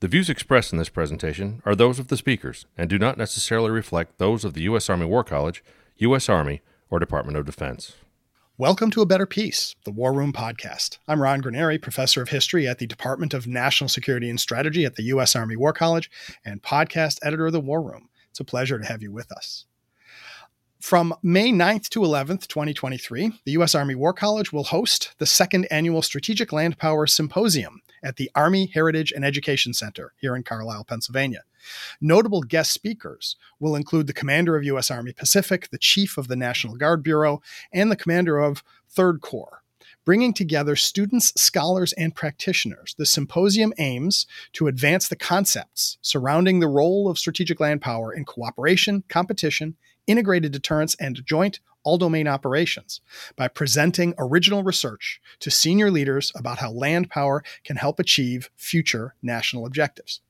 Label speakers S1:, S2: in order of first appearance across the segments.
S1: The views expressed in this presentation are those of the speakers and do not necessarily reflect those of the U.S. Army War College, U.S. Army, or Department of Defense.
S2: Welcome to A Better Peace, the War Room podcast. I'm Ron Granieri, professor of history at the Department of National Security and Strategy at the U.S. Army War College and podcast editor of the War Room. It's a pleasure to have you with us. From May 9th to 11th, 2023, the U.S. Army War College will host the second annual Strategic Land Power Symposium at the Army Heritage and Education Center here in Carlisle, Pennsylvania. Notable guest speakers will include the commander of U.S. Army Pacific, the chief of the National Guard Bureau, and the commander of Third Corps. Bringing together students, scholars, and practitioners, the symposium aims to advance the concepts surrounding the role of strategic land power in cooperation, competition, integrated deterrence, and joint all domain operations by presenting original research to senior leaders about how land power can help achieve future national objectives.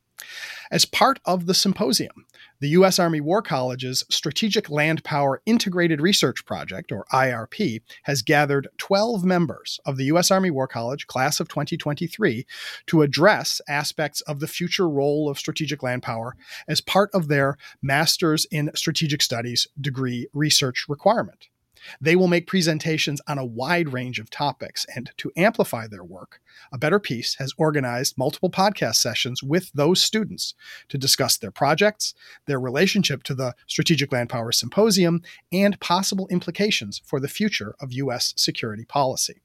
S2: As part of the symposium, the U.S. Army War College's Strategic Land Power Integrated Research Project, or IRP, has gathered 12 members of the U.S. Army War College class of 2023 to address aspects of the future role of strategic land power as part of their Master's in Strategic Studies degree research requirement. They will make presentations on a wide range of topics, and to amplify their work, A Better Peace has organized multiple podcast sessions with those students to discuss their projects, their relationship to the Strategic Land Power Symposium, and possible implications for the future of U.S. security policy.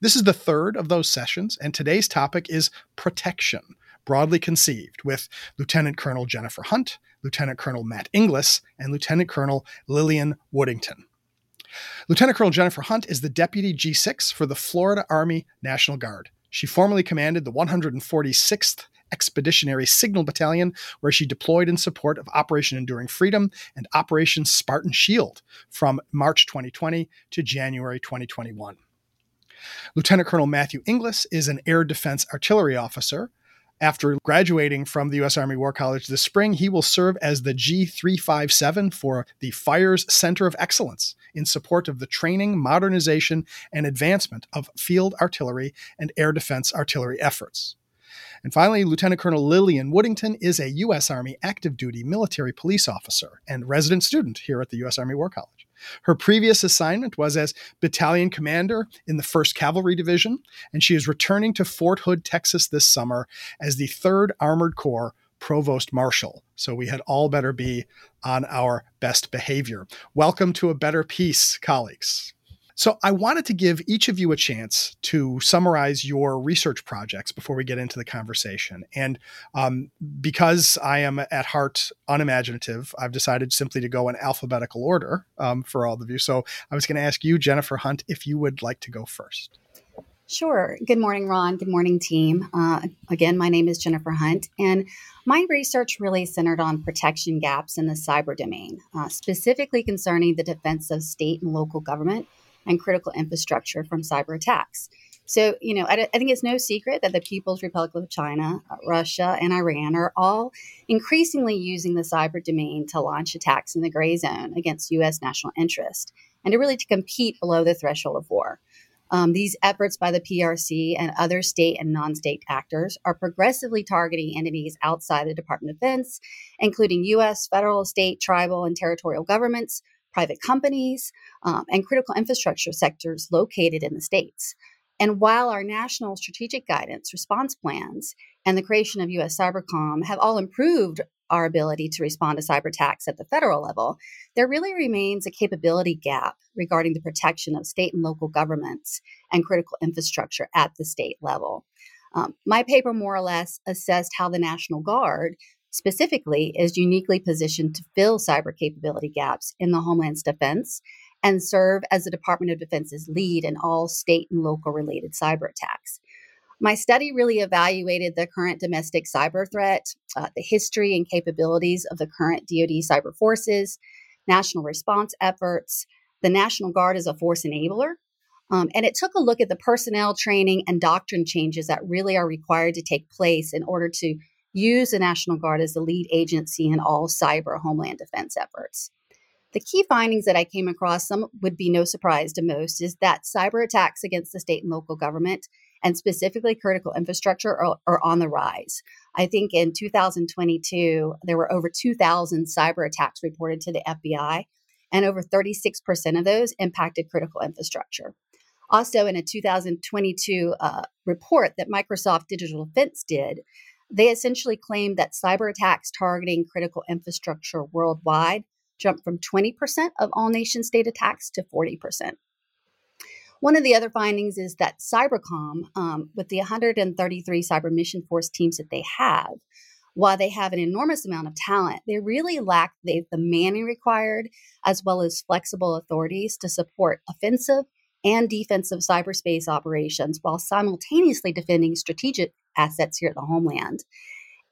S2: This is the third of those sessions, and today's topic is protection, broadly conceived, with Lieutenant Colonel Jennifer Hunt, Lieutenant Colonel Matt Inglis, and Lieutenant Colonel Lillian Woodington. Lieutenant Colonel Jennifer Hunt is the Deputy G6 for the Florida Army National Guard. She formerly commanded the 146th Expeditionary Signal Battalion, where she deployed in support of Operation Enduring Freedom and Operation Spartan Shield from March 2020 to January 2021. Lieutenant Colonel Matthew Inglis is an air defense artillery officer after graduating from the U.S. Army War College this spring, he will serve as the G357 for the Fires Center of Excellence in support of the training, modernization, and advancement of field artillery and air defense artillery efforts. And finally, Lieutenant Colonel Lillian Woodington is a U.S. Army active duty military police officer and resident student here at the U.S. Army War College. Her previous assignment was as battalion commander in the 1st Cavalry Division, and she is returning to Fort Hood, Texas this summer as the 3rd Armored Corps Provost Marshal. So we had all better be on our best behavior. Welcome to a better peace, colleagues. So, I wanted to give each of you a chance to summarize your research projects before we get into the conversation. And um, because I am at heart unimaginative, I've decided simply to go in alphabetical order um, for all of you. So, I was going to ask you, Jennifer Hunt, if you would like to go first.
S3: Sure. Good morning, Ron. Good morning, team. Uh, again, my name is Jennifer Hunt, and my research really centered on protection gaps in the cyber domain, uh, specifically concerning the defense of state and local government and critical infrastructure from cyber attacks. So, you know, I, I, think it's no secret that the People's Republic of China, uh, Russia, and Iran are all increasingly using the cyber domain to launch attacks in the gray zone against U.S. national interest and to really to compete below the threshold of war. Um, these efforts by the PRC and other state and non state actors are progressively targeting entities outside the Department of Defense, including U.S., federal, state, tribal, and territorial governments, private companies, um, and critical infrastructure sectors located in the states. And while our national strategic guidance response plans and the creation of US Cybercom have all improved our ability to respond to cyber attacks at the federal level, there really remains a capability gap regarding the protection of state and local governments and critical infrastructure at the state level. Um, my paper more or less assessed how the National Guard specifically is uniquely positioned to fill cyber capability gaps in the Homeland's defense and serve as the Department of Defense's lead in all state and local related cyber attacks. My study really evaluated the current domestic cyber threat, uh, the history and capabilities of the current DoD cyber forces, national response efforts, the National Guard as a force enabler, um, and it took a look at the personnel training and doctrine changes that really are required to take place in order to use the National Guard as the lead agency in all cyber homeland defense efforts. The key findings that I came across, some would be no surprise to most, is that cyber attacks against the state and local government and specifically critical infrastructure are, are on the rise. I think in 2022, there were over 2,000 cyber attacks reported to the FBI, and over 36% of those impacted critical infrastructure. Also, in a 2022 uh, report that Microsoft Digital Defense did, they essentially claimed that cyber attacks targeting critical infrastructure worldwide jumped from 20% of all nation state attacks to 40%. One of the other findings is that Cybercom, um, with the 133 cyber mission force teams that they have, while they have an enormous amount of talent, they really lack the, the manning required as well as flexible authorities to support offensive and defensive cyberspace operations while simultaneously defending strategic assets here at the homeland.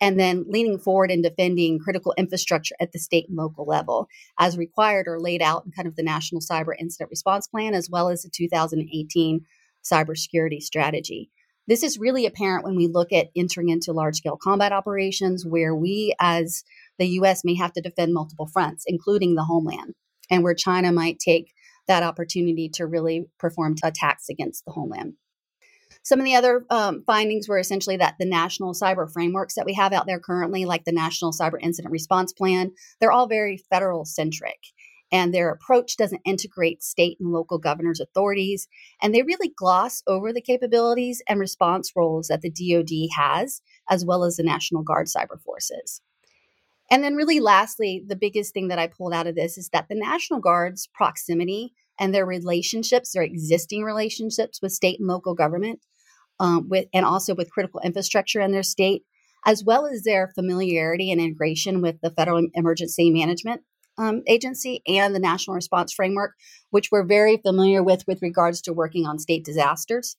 S3: And then leaning forward and defending critical infrastructure at the state and local level as required or laid out in kind of the National Cyber Incident Response Plan, as well as the 2018 cybersecurity strategy. This is really apparent when we look at entering into large scale combat operations where we, as the US, may have to defend multiple fronts, including the homeland, and where China might take that opportunity to really perform attacks against the homeland. Some of the other um, findings were essentially that the national cyber frameworks that we have out there currently, like the National Cyber Incident Response Plan, they're all very federal centric. And their approach doesn't integrate state and local governors' authorities. And they really gloss over the capabilities and response roles that the DoD has, as well as the National Guard cyber forces. And then, really, lastly, the biggest thing that I pulled out of this is that the National Guard's proximity and their relationships, their existing relationships with state and local government, um, with and also with critical infrastructure in their state, as well as their familiarity and integration with the Federal Emergency Management um, Agency and the National Response Framework, which we're very familiar with with regards to working on state disasters.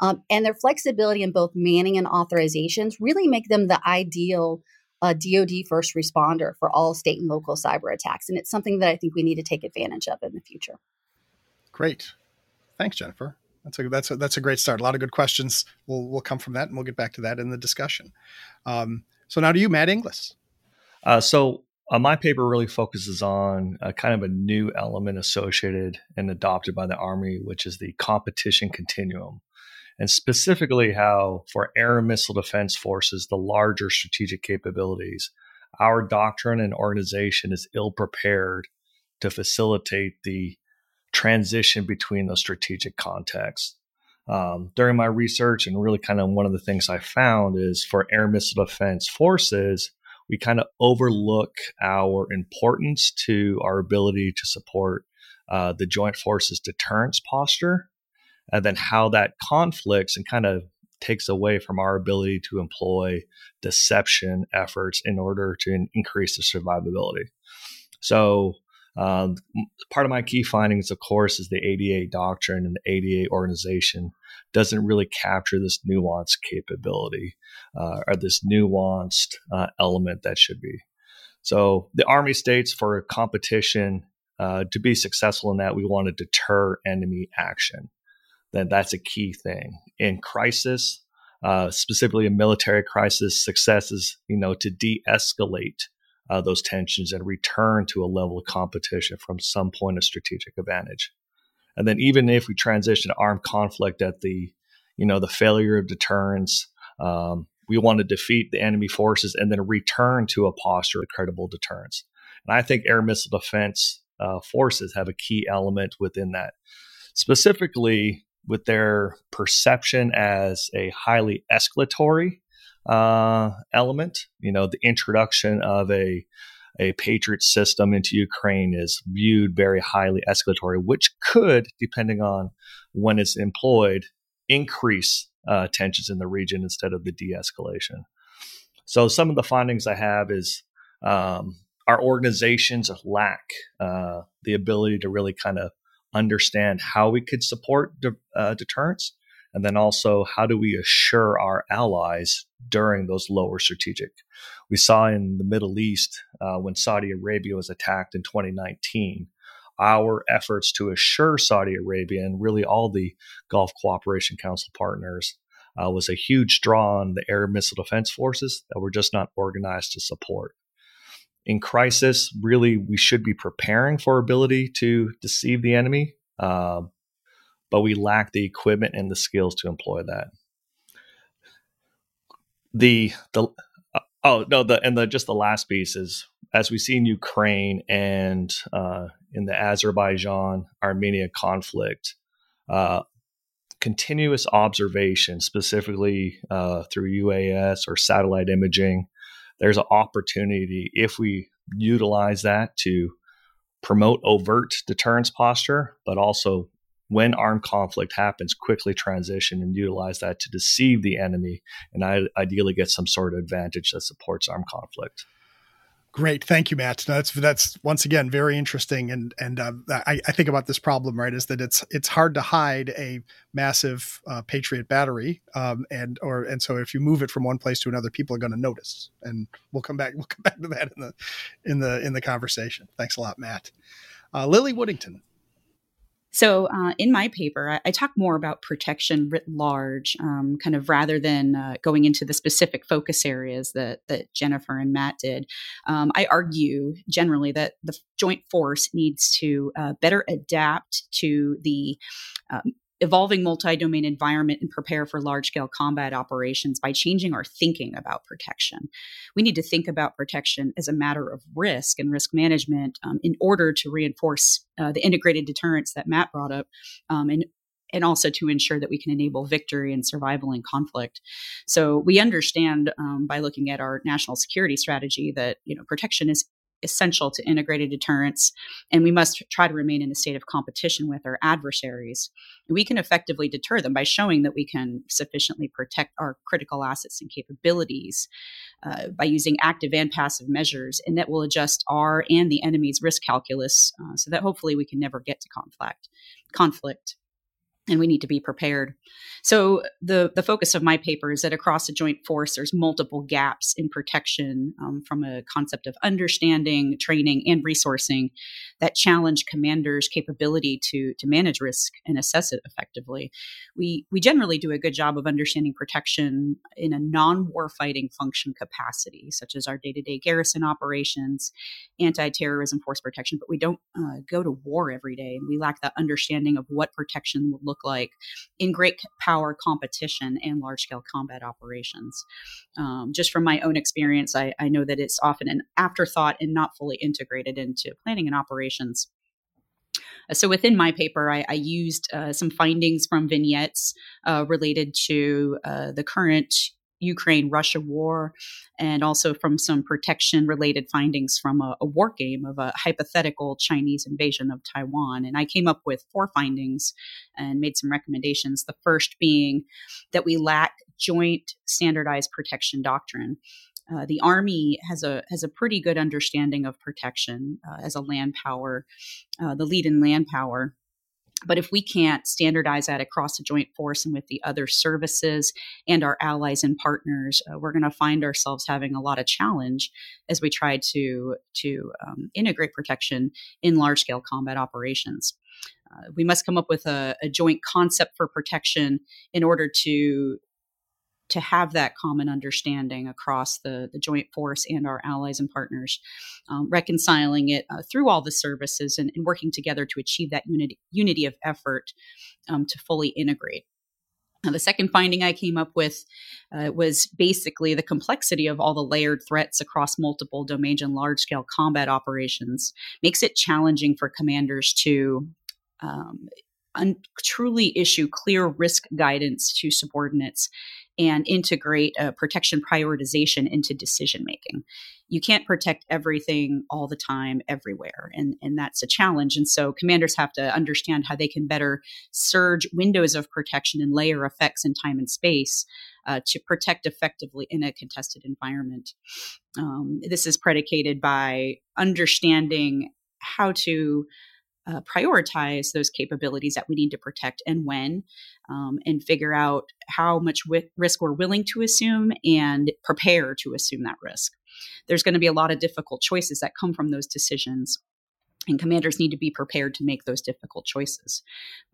S3: Um, and their flexibility in both manning and authorizations really make them the ideal a DoD first responder for all state and local cyber attacks. And it's something that I think we need to take advantage of in the future.
S2: Great. Thanks, Jennifer. That's a that's a, that's a great start. A lot of good questions will will come from that, and we'll get back to that in the discussion. Um, so now to you, Matt Inglis.
S4: Uh, so uh, my paper really focuses on a kind of a new element associated and adopted by the Army, which is the competition continuum and specifically how for air missile defense forces, the larger strategic capabilities, our doctrine and organization is ill prepared to facilitate the transition between those strategic contexts. Um, during my research, and really kind of one of the things I found is for air missile defense forces, we kind of overlook our importance to our ability to support uh, the joint forces deterrence posture and then how that conflicts and kind of takes away from our ability to employ deception efforts in order to increase the survivability. So, um, part of my key findings, of course, is the ADA doctrine and the ADA organization doesn't really capture this nuanced capability uh, or this nuanced uh, element that should be. So, the Army states for a competition uh, to be successful in that, we want to deter enemy action then that's a key thing. In crisis, uh, specifically a military crisis, success is you know to de-escalate uh, those tensions and return to a level of competition from some point of strategic advantage. And then even if we transition to armed conflict at the you know the failure of deterrence, um, we want to defeat the enemy forces and then return to a posture of credible deterrence. And I think air missile defense uh, forces have a key element within that. Specifically, with their perception as a highly escalatory uh, element. You know, the introduction of a a Patriot system into Ukraine is viewed very highly escalatory, which could, depending on when it's employed, increase uh, tensions in the region instead of the de-escalation. So, some of the findings I have is um, our organizations lack uh, the ability to really kind of understand how we could support de- uh, deterrence And then also, how do we assure our allies during those lower strategic? We saw in the Middle East uh, when Saudi Arabia was attacked in 2019, our efforts to assure Saudi Arabia and really all the Gulf Cooperation Council partners uh, was a huge draw on the air missile defense forces that were just not organized to support. In crisis, really, we should be preparing for ability to deceive the enemy, uh, but we lack the equipment and the skills to employ that. The the uh, oh no the and the just the last piece is as we see in Ukraine and uh, in the Azerbaijan Armenia conflict, uh, continuous observation, specifically uh, through UAS or satellite imaging, there's an opportunity if we utilize that to promote overt deterrence posture, but also when armed conflict happens, quickly transition and utilize that to deceive the enemy and ideally get some sort of advantage that supports armed conflict.
S2: Great, thank you, Matt. That's that's once again very interesting, and and uh, I, I, think about this problem right is that it's it's hard to hide a massive uh, Patriot battery, um, and or and so if you move it from one place to another, people are going to notice, and we'll come back we'll come back to that in the in the in the conversation. Thanks a lot, Matt. Uh, Lily Woodington,
S5: so, uh, in my paper, I, I, talk more about protection writ large, um, kind of rather than uh, going into the specific focus areas that that Jennifer and Matt did. Um, I argue generally that the joint force needs to uh, better adapt to the evolving multi-domain environment and prepare for large-scale combat operations by changing our thinking about protection. We need to think about protection as a matter of risk and risk management um, in order to reinforce uh, the integrated deterrence that Matt brought up, um, and and also to ensure that we can enable victory and survival in conflict. So we understand um, by looking at our national security strategy that you know protection is essential to integrated deterrence, and we must try to remain in a state of competition with our adversaries. We can effectively deter them by showing that we can sufficiently protect our critical assets and capabilities uh, by using active and passive measures, and that will adjust our and the enemy's risk calculus uh, so that hopefully we can never get to conflict. Conflict and we need to be prepared. So the the focus of my paper is that across a joint force, there's multiple gaps in protection um, from a concept of understanding, training, and resourcing that challenge commanders' capability to to manage risk and assess it effectively. We we generally do a good job of understanding protection in a non-war fighting function capacity, such as our day-to-day garrison operations, anti-terrorism force protection, but we don't uh, go to war every day, and we lack that understanding of what protection will look like in great power competition and large scale combat operations. Um, just from my own experience, I, I know that it's often an afterthought and not fully integrated into planning and operations. Uh, so within my paper, I, I used uh, some findings from vignettes uh, related to uh, the current Ukraine Russia war, and also from some protection related findings from a, a, war game of a hypothetical Chinese invasion of Taiwan. And I came up with four findings and made some recommendations. The first being that we lack joint standardized protection doctrine. Uh, the army has a has a pretty good understanding of protection uh, as a land power, uh, the lead in land power, but if we can't standardize that across the joint force and with the other services and our allies and partners, uh, we're going to find ourselves having a lot of challenge as we try to to um, integrate protection in large scale combat operations. Uh, we must come up with a, a joint concept for protection in order to to have that common understanding across the, the joint force and our allies and partners, um, reconciling it uh, through all the services and, and, working together to achieve that unity, unity of effort um, to fully integrate. Now, the second finding I came up with uh, was basically the complexity of all the layered threats across multiple domains and large scale combat operations makes it challenging for commanders to um, un- truly issue clear risk guidance to subordinates and integrate a protection prioritization into decision making. You can't protect everything all the time, everywhere, and, and that's a challenge. And so commanders have to understand how they can better surge windows of protection and layer effects in time and space uh, to protect effectively in a contested environment. Um, this is predicated by understanding how to uh, prioritize those capabilities that we need to protect and when, um, and figure out how much w- risk we're willing to assume and prepare to assume that risk. There's going to be a lot of difficult choices that come from those decisions and commanders need to be prepared to make those difficult choices.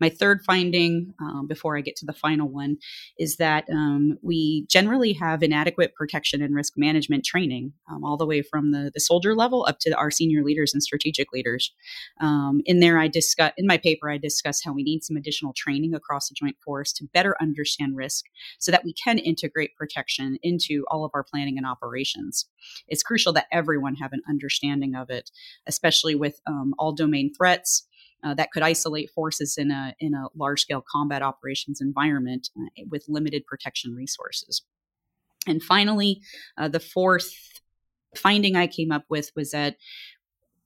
S5: My third finding, um, before I get to the final one, is that um, we generally have inadequate protection and risk management training, um, all the way from the, the soldier level up to our senior leaders and strategic leaders. Um, in there, I discuss in my paper, I discuss how we need some additional training across the Joint Force to better understand risk, so that we can integrate protection into all of our planning and operations. It's crucial that everyone have an understanding of it, especially with um, all domain threats uh, that could isolate forces in a in a large scale combat operations environment uh, with limited protection resources. And finally, uh, the fourth finding I came up with was that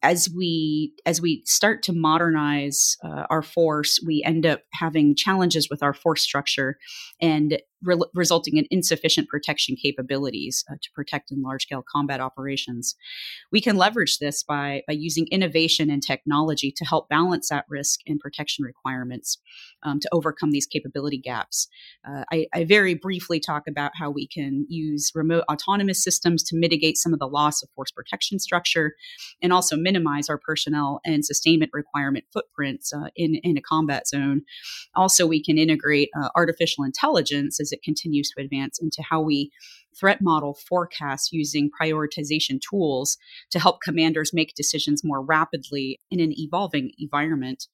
S5: as we as we start to modernize uh, our force, we end up having challenges with our force structure, and re- resulting in insufficient protection capabilities uh, to protect in large scale combat operations. We can leverage this by, by using innovation and technology to help balance that risk and protection requirements um, to overcome these capability gaps. Uh, I, I very briefly talk about how we can use remote autonomous systems to mitigate some of the loss of force protection structure and also minimize our personnel and sustainment requirement footprints uh, in, in a combat zone. Also, we can integrate uh, artificial intelligence as it continues to advance into how we threat model forecasts using prioritization tools to help commanders make decisions more rapidly in an evolving environment,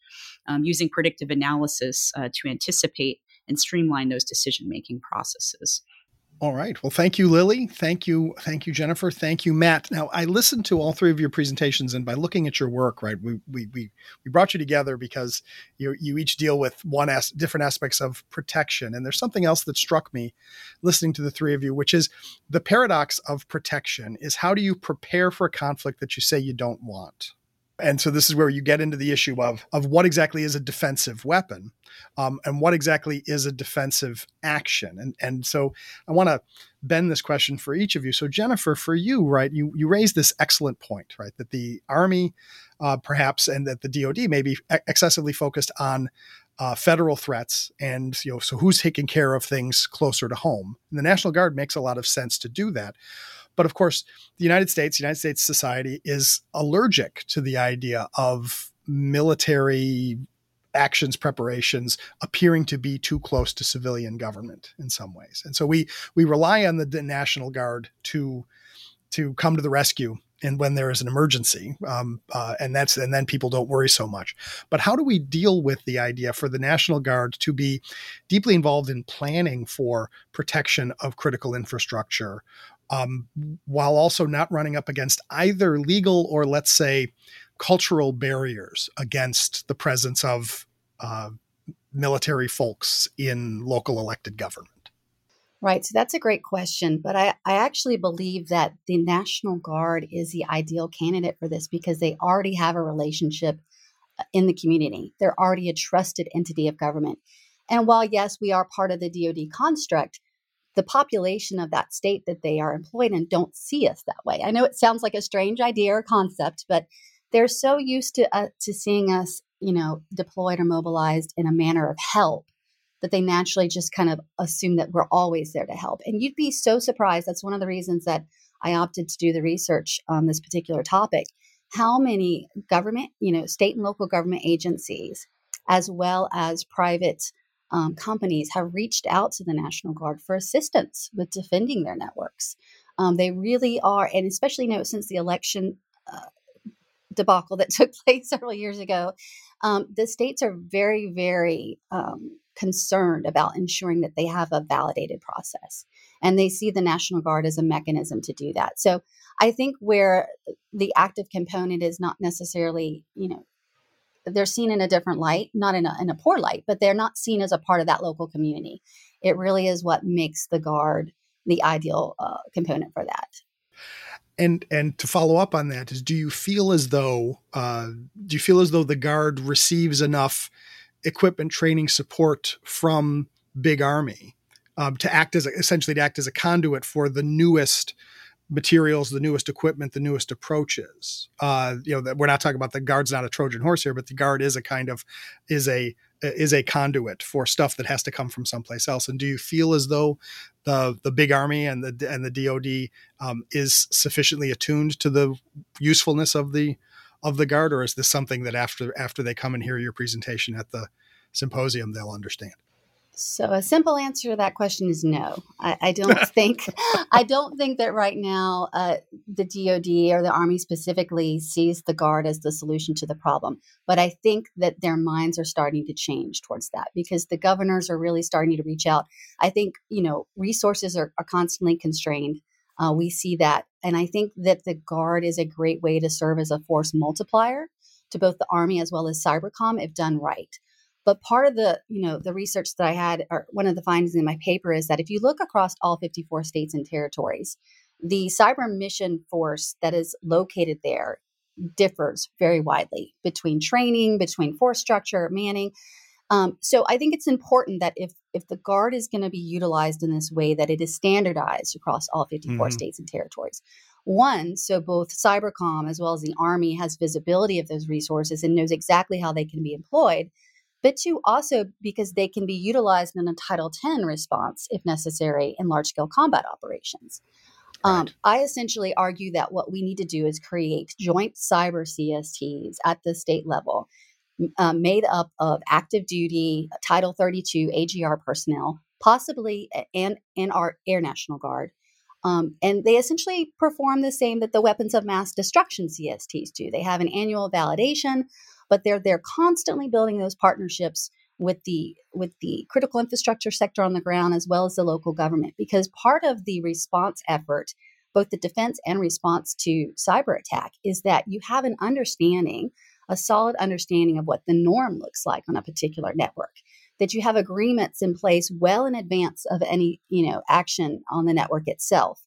S5: um, using predictive analysis uh, to anticipate and streamline those decision making processes.
S2: All right. Well, thank you, Lily. Thank you. Thank you, Jennifer. Thank you, Matt. Now, I listened to all three of your presentations, and by looking at your work, right, we we we, we brought you together because you you each deal with one as different aspects of protection. And there's something else that struck me listening to the three of you, which is the paradox of protection is how do you prepare for a conflict that you say you don't want? And so this is where you get into the issue of, of what exactly is a defensive weapon um, and what exactly is a defensive action. And, and so I want to bend this question for each of you. So Jennifer, for you, right, you, you raised this excellent point, right, that the Army uh, perhaps and that the DoD may be excessively focused on uh, federal threats and you know so who's taking care of things closer to home and the national guard makes a lot of sense to do that but of course, the United States, United States society is allergic to the idea of military actions preparations appearing to be too close to civilian government in some ways. And so we we rely on the, National Guard to to come to the rescue and when there is an emergency um, uh, and that's and then people don't worry so much but how do we deal with the idea for the national guard to be deeply involved in planning for protection of critical infrastructure um, while also not running up against either legal or, let's say, cultural barriers against the presence of uh, military folks in local elected government?
S3: Right. So that's a great question. But I, I actually believe that the National Guard is the ideal candidate for this because they already have a relationship uh, in the community. They're already a trusted entity of government. And while, yes, we are part of the DoD construct, the population of that state that they are employed in don't see us that way. I know it sounds like a strange idea or concept, but they're so used to uh, to seeing us, you know, deployed or mobilized in a manner of help that they naturally just kind of assume that we're always there to help. And you'd be so surprised. That's one of the reasons that I opted to do the research on this particular topic. How many government, you know, state and local government agencies, as well as private um, companies have reached out to the National Guard for assistance with defending their networks. Um, they really are, and especially you know since the election uh, debacle that took place several years ago, um, the states are very, very um, concerned about ensuring that they have a validated process, and they see the National Guard as a mechanism to do that. So I think where the active component is not necessarily, you know, they're seen in a different light, not in a, in a poor light, but they're not seen as a part of that local community. It really is what makes the guard the ideal uh, component for that.
S2: And and to follow up on that is, do you feel as though uh, do you feel as though the guard receives enough equipment, training, support from Big Army um, to act as a, essentially to act as a conduit for the newest materials, the newest equipment, the newest approaches. Uh, you know, we're not talking about the guard's not a Trojan horse here, but the guard is a kind of is a is a conduit for stuff that has to come from someplace else. And do you feel as though the the big army and the and the DoD um, is sufficiently attuned to the usefulness of the of the guard, or is this something that after after they come and hear your presentation at the symposium they'll understand?
S3: So a simple answer to that question is no. I, I don't think I don't think that right now uh, the DoD or the Army specifically sees the guard as the solution to the problem. But I think that their minds are starting to change towards that because the governors are really starting to reach out. I think you know resources are, are constantly constrained. Uh, we see that, and I think that the guard is a great way to serve as a force multiplier to both the Army as well as Cybercom if done right. But part of the, you know, the research that I had, or one of the findings in my paper is that if you look across all 54 states and territories, the cyber mission force that is located there differs very widely between training, between force structure, manning. Um, so I think it's important that if if the guard is going to be utilized in this way, that it is standardized across all 54 mm-hmm. states and territories. One, so both Cybercom as well as the Army has visibility of those resources and knows exactly how they can be employed but two, also because they can be utilized in a Title X response if necessary in large scale combat operations. Um, right. Um, I essentially argue that what we need to do is create joint cyber CSTs at the state level, uh, made up of active duty Title 32 AGR personnel, possibly and and our Air National Guard. Um, and they essentially perform the same that the weapons of mass destruction CSTs do. They have an annual validation but they're they're constantly building those partnerships with the with the critical infrastructure sector on the ground as well as the local government because part of the response effort both the defense and response to cyber attack is that you have an understanding a solid understanding of what the norm looks like on a particular network that you have agreements in place well in advance of any you know action on the network itself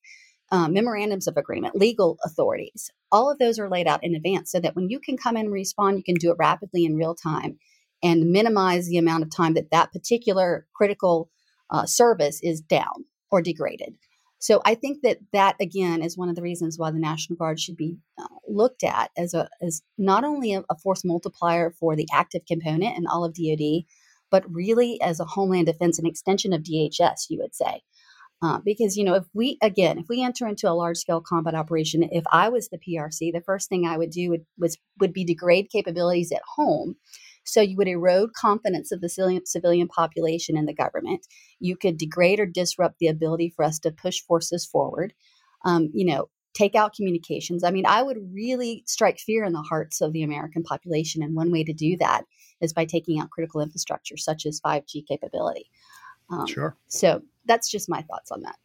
S3: uh, memorandums of agreement, legal authorities. All of those are laid out in advance so that when you can come in and respond, you can do it rapidly in real time and minimize the amount of time that that particular critical uh, service is down or degraded. So I think that that again is one of the reasons why the National Guard should be uh, looked at as a as not only a, a, force multiplier for the active component and all of DoD, but really as a homeland defense, an extension of DHS, you would say. Uh, because you know if we again if we enter into a large scale combat operation if i was the prc the first thing i would do would was would be degrade capabilities at home so you would erode confidence of the civilian, population in the government. You could degrade or disrupt the ability for us to push forces forward. Um, you know take out communications. I mean i would really strike fear in the hearts of the american population and one way to do that is by taking out critical infrastructure such as 5g capability
S2: um, sure.
S3: So that's just my thoughts on that.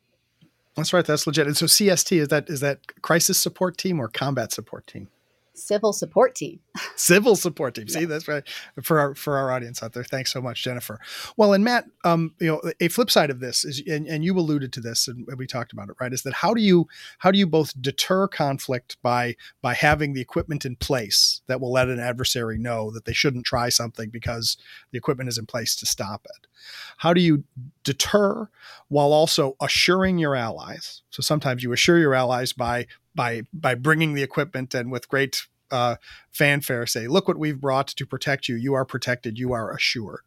S2: That's right. That's legit. And so CST is that is that crisis support team or combat support team?
S3: Civil support team.
S2: civil support team. See, yeah. that's right for our for our audience out there. Thanks so much, Jennifer. Well, and Matt, um, you know, a flip side of this is, and, and you alluded to this, and we talked about it, right? Is that how do you how do you both deter conflict by by having the equipment in place that will let an adversary know that they shouldn't try something because the equipment is in place to stop it? How do you deter while also assuring your allies? So sometimes you assure your allies by by by bringing the equipment and with great uh, fanfare say, "Look what we've brought to protect you. You are protected. You are assured."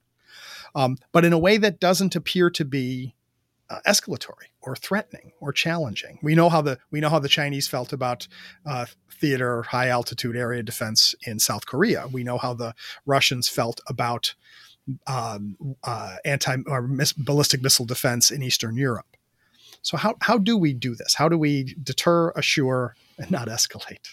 S2: Um, but in a way that doesn't appear to be uh, escalatory or threatening or challenging. We know how the we know how the Chinese felt about uh, theater high altitude area defense in South Korea. We know how the Russians felt about um, uh, anti or miss, ballistic missile defense in Eastern Europe. So how how do we do this? How do we deter, assure, and not escalate?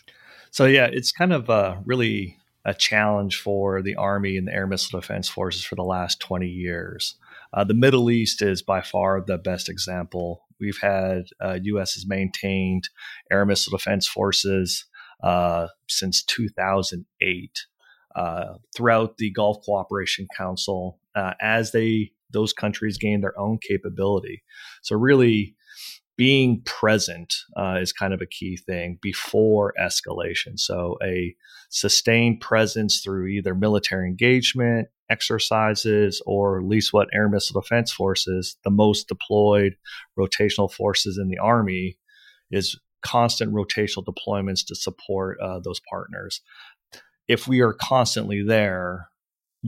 S4: So yeah, it's kind of uh, really a challenge for the Army and the Air Missile Defense Forces for the last 20 years. Uh, the Middle East is by far the best example. We've had uh, U.S. has maintained Air Missile Defense Forces uh, since 2008 uh, throughout the Gulf Cooperation Council uh, as they those countries gain their own capability. So really, being present uh, is kind of a key thing before escalation. So a sustained presence through either military engagement, exercises, or at least what Air Missile Defense Forces, the most deployed rotational forces in the Army, is constant rotational deployments to support uh, those partners. If we are constantly there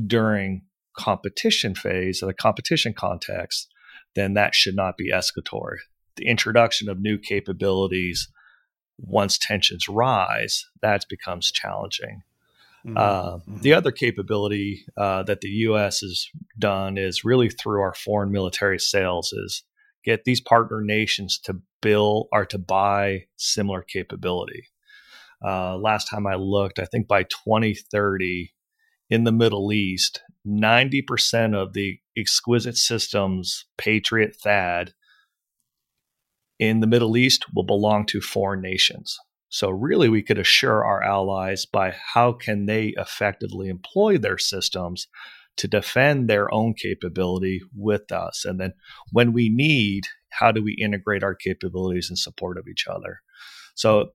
S4: during competition phase, of the competition context, then that should not be escalatory. The introduction of new capabilities once tensions rise, that becomes challenging. Mm-hmm. Uh, the other capability uh, that the U.S. has done is really through our foreign military sales is get these partner nations to build or to buy similar capability. Uh, last time I looked, I think by 2030 in the Middle East, 90% of the exquisite systems, Patriot, THAAD, in the Middle East will belong to foreign nations. So really we could assure our allies by how can they effectively employ their systems to defend their own capability with us. And then when we need, how do we integrate our capabilities in support of each other? So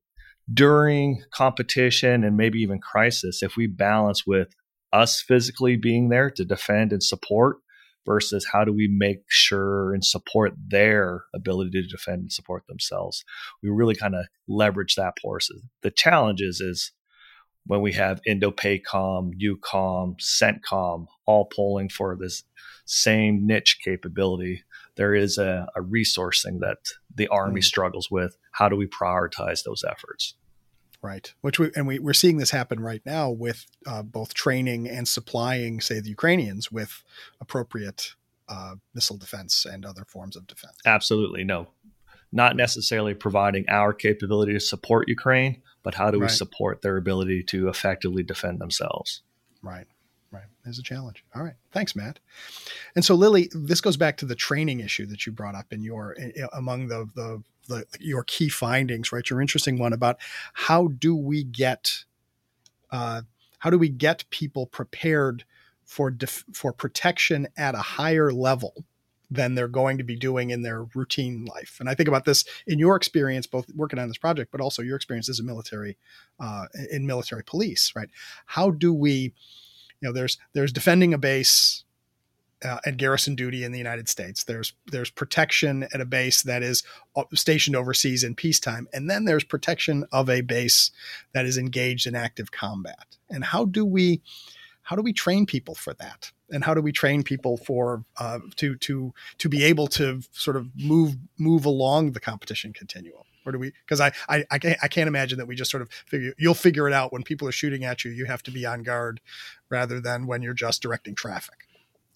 S4: during competition and maybe even crisis, if we balance with us physically being there to defend and support versus how do we make sure and support their ability to defend and support themselves. We really kind of leverage that forces. The challenge is, is when we have INDOPACOM, EUCOM, CENTCOM all polling for this same niche capability, there is a, a resourcing that the Army mm. struggles with. How do we prioritize those efforts?
S2: Right? Which we and we, we're seeing this happen right now with uh, both training and supplying, say, the Ukrainians with appropriate uh, missile defense and other forms of defense.
S4: Absolutely, no, not necessarily providing our capability to support Ukraine, but how do we right. support their ability to effectively defend themselves?
S2: Right. Right. There's a challenge. All right. Thanks, Matt. And so, Lily, this goes back to the training issue that you brought up in your in, among the the the, your key findings, right? Your interesting one about how do we get uh, how do we get people prepared for def- for protection at a higher level than they're going to be doing in their routine life. And I think about this in your experience, both working on this project, but also your experience as a military uh, in military police, right? How do we, you know, there's there's defending a base uh, at garrison duty in the United States. There's there's protection at a base that is uh, stationed overseas in peacetime, and then there's protection of a base that is engaged in active combat. And how do we how do we train people for that? And how do we train people for uh, to to to be able to sort of move move along the competition continuum? Or do we? Because I, I I can't, I can't imagine that we just sort of figure you'll figure it out when people are shooting at you. You have to be on guard rather than when you're just directing traffic.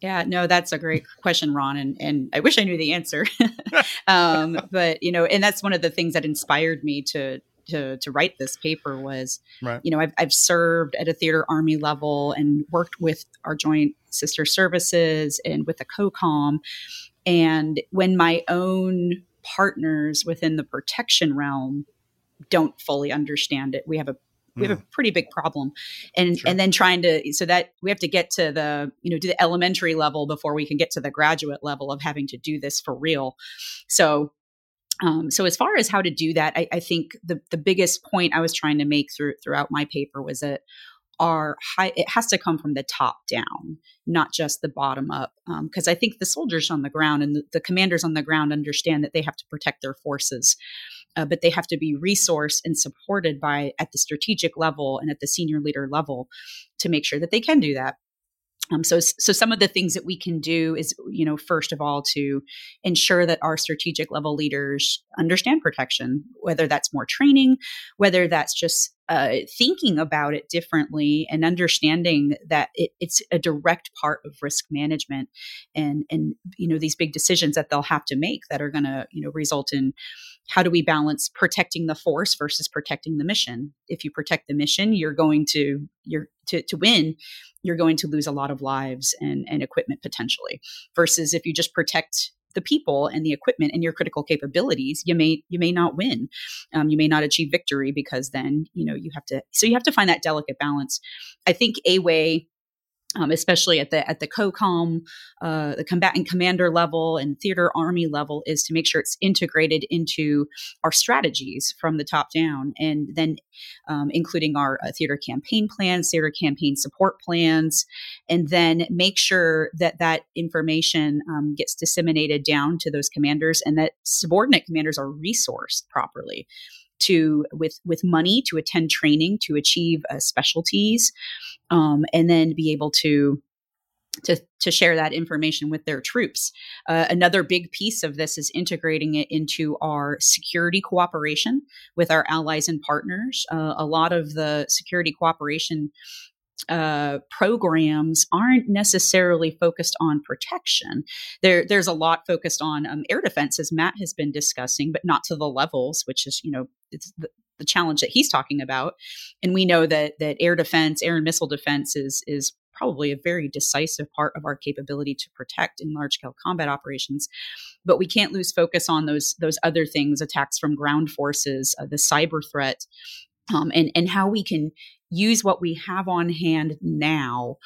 S5: Yeah, no, that's a great question, Ron, and and I wish I knew the answer. um, but you know, and that's one of the things that inspired me to to to write this paper was, right. you know, I've I've served at a theater army level and worked with our joint sister services and with the COCOM, and when my own partners within the protection realm don't fully understand it, we have a we have a mm. pretty big problem and sure. and then trying to so that we have to get to the you know to the elementary level before we can get to the graduate level of having to do this for real so um, so as far as how to do that I, I think the the biggest point i was trying to make through throughout my paper was that are high it has to come from the top down not just the bottom up because um, i think the soldiers on the ground and the, the, commanders on the ground understand that they have to protect their forces uh, but they have to be resourced and supported by at the strategic level and at the senior leader level to make sure that they can do that um, so, so some of the things that we can do is, you know, first of all, to ensure that our strategic level leaders understand protection, whether that's more training, whether that's just uh, thinking about it differently and understanding that it, it's a direct part of risk management, and and you know these big decisions that they'll have to make that are going to you know result in how do we balance protecting the force versus protecting the mission? If you protect the mission you're going to you're to, to win you're going to lose a lot of lives and, and equipment potentially versus if you just protect the people and the equipment and your critical capabilities you may you may not win. Um, you may not achieve victory because then you know you have to so you have to find that delicate balance. I think a way um, especially at the at the COCOM, uh, the combatant commander level and theater army level, is to make sure it's integrated into our strategies from the top down, and then um, including our uh, theater campaign plans, theater campaign support plans, and then make sure that that information um, gets disseminated down to those commanders and that subordinate commanders are resourced properly to with with money to attend training to achieve uh, specialties um, and then be able to to, to share that information with their troops. Uh, another big piece of this is integrating it into our security cooperation with our allies and partners. Uh, a lot of the security cooperation uh, programs aren't necessarily focused on protection. There, there's a lot focused on um, air defense, as Matt has been discussing, but not to the levels, which is, you know, it's the, the challenge that he's talking about. And we know that that air defense, air and missile defense, is is probably a very decisive part of our capability to protect in large scale combat operations. But we can't lose focus on those those other things: attacks from ground forces, uh, the cyber threat, um, and and how we can use what we have on hand now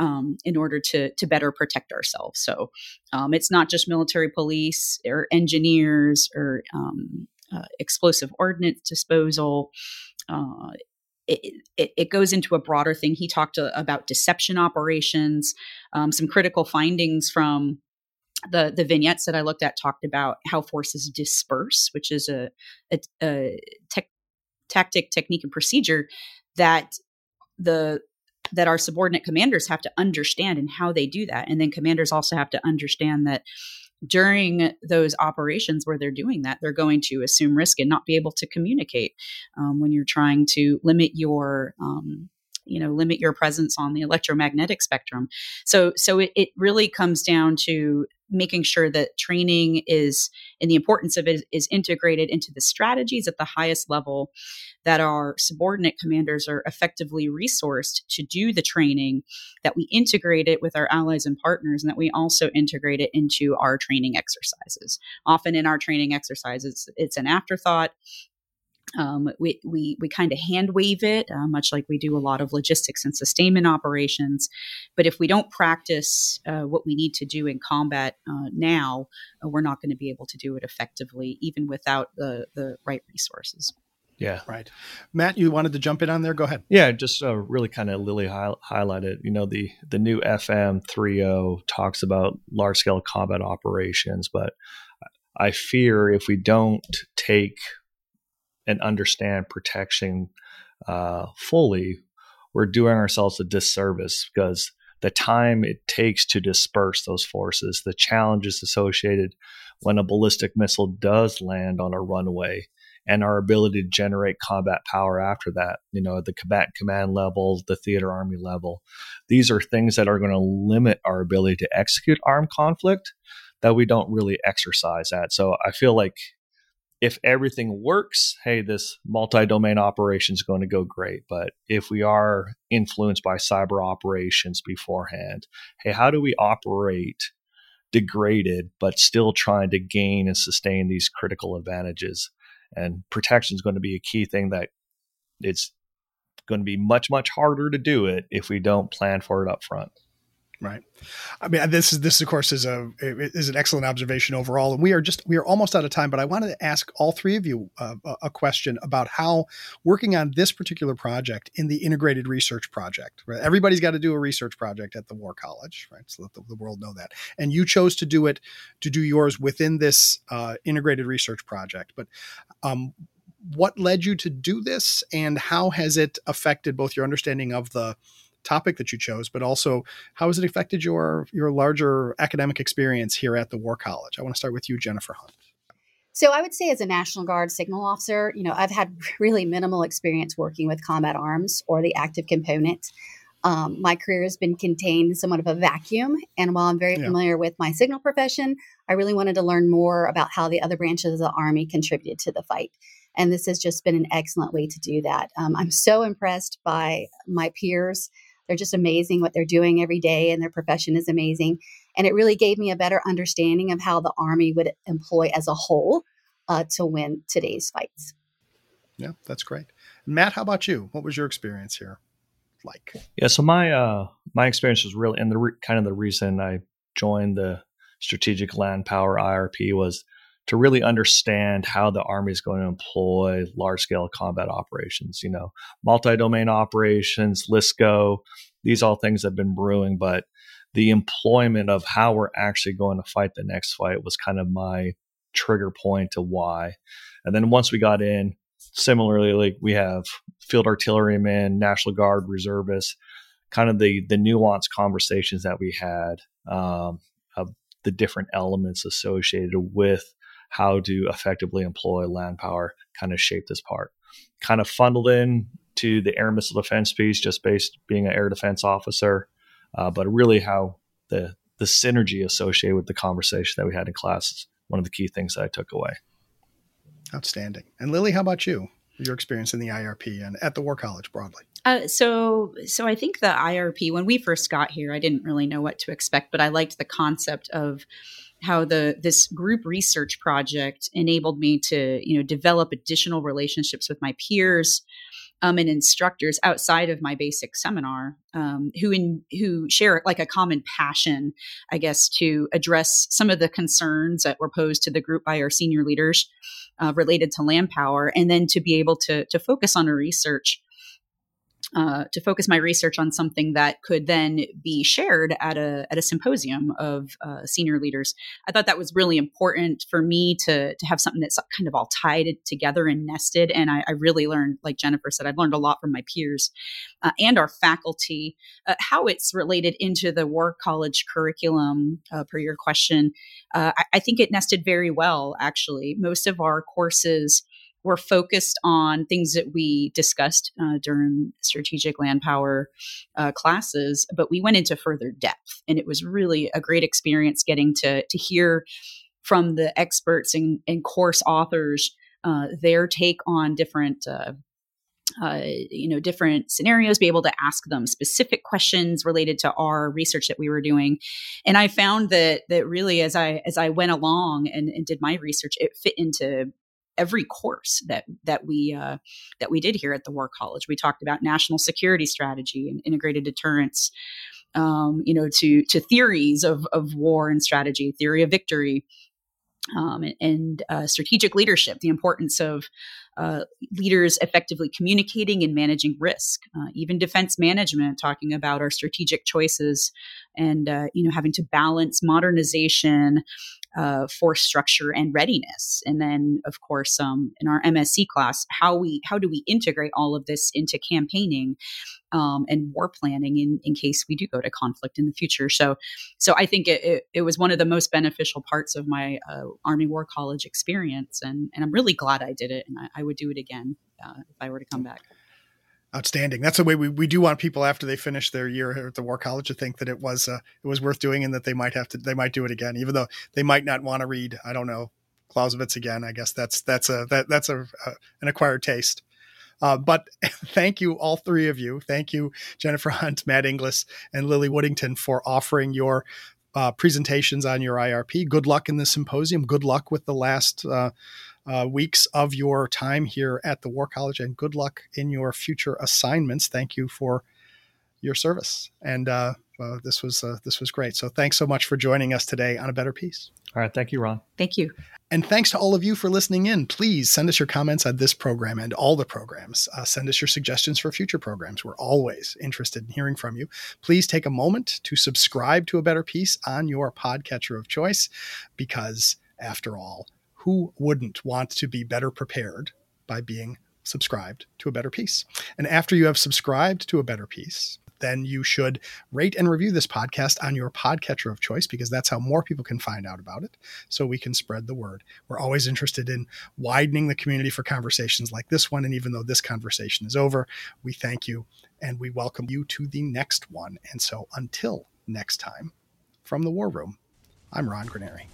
S5: um, in order to to better protect ourselves. So um, it's not just military police or engineers or um, uh, explosive ordnance disposal. Uh, it, it, it, goes into a broader thing. He talked uh, about deception operations, um, some critical findings from the the vignettes that I looked at talked about how forces disperse, which is a, a, a tactic, technique, and procedure that the that our subordinate commanders have to understand and how they do that. And then commanders also have to understand that during those operations where they're doing that they're going to assume risk and not be able to communicate um, when you're trying to limit your um, you know limit your presence on the electromagnetic spectrum. So so it, it really comes down to making sure that training is and the importance of it is integrated into the strategies at the highest level that our subordinate commanders are effectively resourced to do the training that we integrate it with our allies and partners and that we also integrate it into our training exercises. Often in our training exercises it's an afterthought um, we we, we kind of hand wave it, uh, much like we do a lot of logistics and sustainment operations. But if we don't practice uh, what we need to do in combat uh, now, uh, we're not going to be able to do it effectively, even without the the right resources.
S4: Yeah.
S2: Right. Matt, you wanted to jump in on there? Go ahead.
S4: Yeah, just uh, really kind of Lily hi- highlighted, you know, the, the new FM 3.0 talks about large scale combat operations, but I fear if we don't take and understand protection uh, fully, we're doing ourselves a disservice because the time it takes to disperse those forces, the challenges associated when a ballistic missile does land on a runway, and our ability to generate combat power after that, you know, the combat command level, the theater army level. These are things that are going to limit our ability to execute armed conflict that we don't really exercise at. So I feel like if everything works, hey, this multi domain operation is going to go great. But if we are influenced by cyber operations beforehand, hey, how do we operate degraded but still trying to gain and sustain these critical advantages? And protection is going to be a key thing that it's going to be much, much harder to do it if we don't plan for it up front.
S2: Right. I mean, this is this of course is a is an excellent observation overall, and we are just we are almost out of time. But I wanted to ask all three of you uh, a question about how working on this particular project in the integrated research project. Right? Everybody's got to do a research project at the War College, right? So let the, the world know that. And you chose to do it to do yours within this uh, integrated research project. But um, what led you to do this, and how has it affected both your understanding of the topic that you chose, but also how has it affected your your larger academic experience here at the War College? I want to start with you, Jennifer Hunt.
S3: So I would say as a National Guard signal officer, you know, I've had really minimal experience working with combat arms or the active component. Um, my career has been contained in somewhat of a vacuum. And while I'm very yeah. familiar with my signal profession, I really wanted to learn more about how the other branches of the Army contributed to the fight. And this has just been an excellent way to do that. Um, I'm so impressed by my peers they're just amazing what they're doing every day, and their profession is amazing. And it really gave me a better understanding of how the Army would employ as a whole uh, to win today's fights.
S2: Yeah, that's great. Matt, how about you? What was your experience here like?
S4: Yeah, so my uh, my experience was really, and the re- kind of the reason I joined the Strategic Landpower IRP was to really understand how the Army is going to employ large scale combat operations, you know, multi domain operations, LSCO, these all things have been brewing, but the employment of how we're actually going to fight the next fight was kind of my trigger point to why. And then once we got in, similarly, like we have field artillerymen, National Guard reservists, kind of the the nuanced conversations that we had um, of the different elements associated with how to effectively employ land power kind of shaped this part. Kind of funneled in to the air missile defense piece, just based being an air defense officer, uh, but really how the the synergy associated with the conversation that we had in class is one of the key things that I took away.
S2: Outstanding. And Lily, how about you? Your experience in the IRP and at the War College broadly?
S5: Uh, so, so I think the IRP when we first got here, I didn't really know what to expect, but I liked the concept of how the this group research project enabled me to you know develop additional relationships with my peers um, and instructors outside of my basic seminar um, who in, who share like a common passion, I guess, to address some of the concerns that were posed to the group by our senior leaders uh, related to land power, and then to be able to to focus on a research uh, to focus my research on something that could then be shared at a at a symposium of uh, senior leaders. I thought that was really important for me to to have something that's kind of all tied together and nested. And I, I really learned, like Jennifer said, I've learned a lot from my peers uh, and our faculty uh, how it's related into the War College curriculum. Uh, per your question, I, I think it nested very well. Actually, most of our courses we're focused on things that we discussed uh, during strategic land power uh, classes, but we went into further depth, and it was really a great experience getting to to hear from the experts and, and course authors uh, their take on different. Uh, uh, you know different scenarios be able to ask them specific questions related to our research that we were doing and i found that that really as i as i went along and, and did my research it fit into every course that that we uh, that we did here at the War College. We talked about national security strategy and integrated deterrence. Um, you know, to to theories of of war and strategy, theory of victory, um, and, and uh, strategic leadership, the importance of uh, leaders effectively communicating and managing risk, uh, even defense management, talking about our strategic choices, and uh, you know having to balance modernization uh, force structure and readiness. And then, of course, um, in our MSc class, how we how do we integrate all of this into campaigning um, and war planning in, in case we do go to conflict in the future. So, so I think it, it, it was one of the most beneficial parts of my uh, Army War College experience, and and I'm really glad I did it, and I, I would do it again uh, if I were to come back.
S2: Outstanding. That's the way we, we do want people after they finish their year here at the War College to think that it was uh, it was worth doing and that they might have to they might do it again, even though they might not want to read I don't know Clausewitz again. I guess that's that's a that, that's a, a an acquired taste. Uh, but thank you, all three of you. Thank you, Jennifer Hunt, Matt Inglis, and Lily Woodington, for offering your uh, presentations on your IRP. Good luck in the symposium. Good luck with the last uh, uh, weeks of your time here at the War College, and good luck in your future assignments. Thank you for your service, and uh, uh, this was uh, this was great. So thanks so much for joining us today on a Better Peace.
S4: All right, thank you, Ron.
S5: Thank you.
S2: And thanks to all of you for listening in. Please send us your comments on this program and all the programs. Uh, send us your suggestions for future programs. We're always interested in hearing from you. Please take a moment to subscribe to A Better Peace on your podcatcher of choice, because after all, who wouldn't want to be better prepared by being subscribed to a Better Peace? And after you have subscribed to a Better Peace, then you should rate and review this podcast on your podcatcher of choice because that's how more people can find out about it so we can spread the word. We're always interested in widening the community for conversations like this one. And even though this conversation is over, we thank you and we welcome you to the next one. And so until next time, from the War Room, I'm Ron Granieri.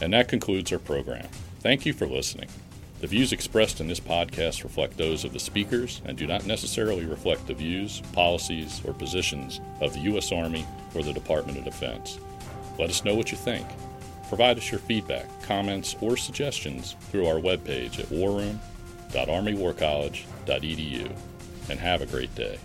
S6: And that concludes our program. Thank you for listening. The views expressed in this podcast reflect those of the speakers and do not necessarily reflect the views, policies, or positions of the U.S. Army or the Department of Defense. Let us know what you think. Provide us your feedback, comments, or suggestions through our webpage at warroom.armywarcollege.edu and have a great day.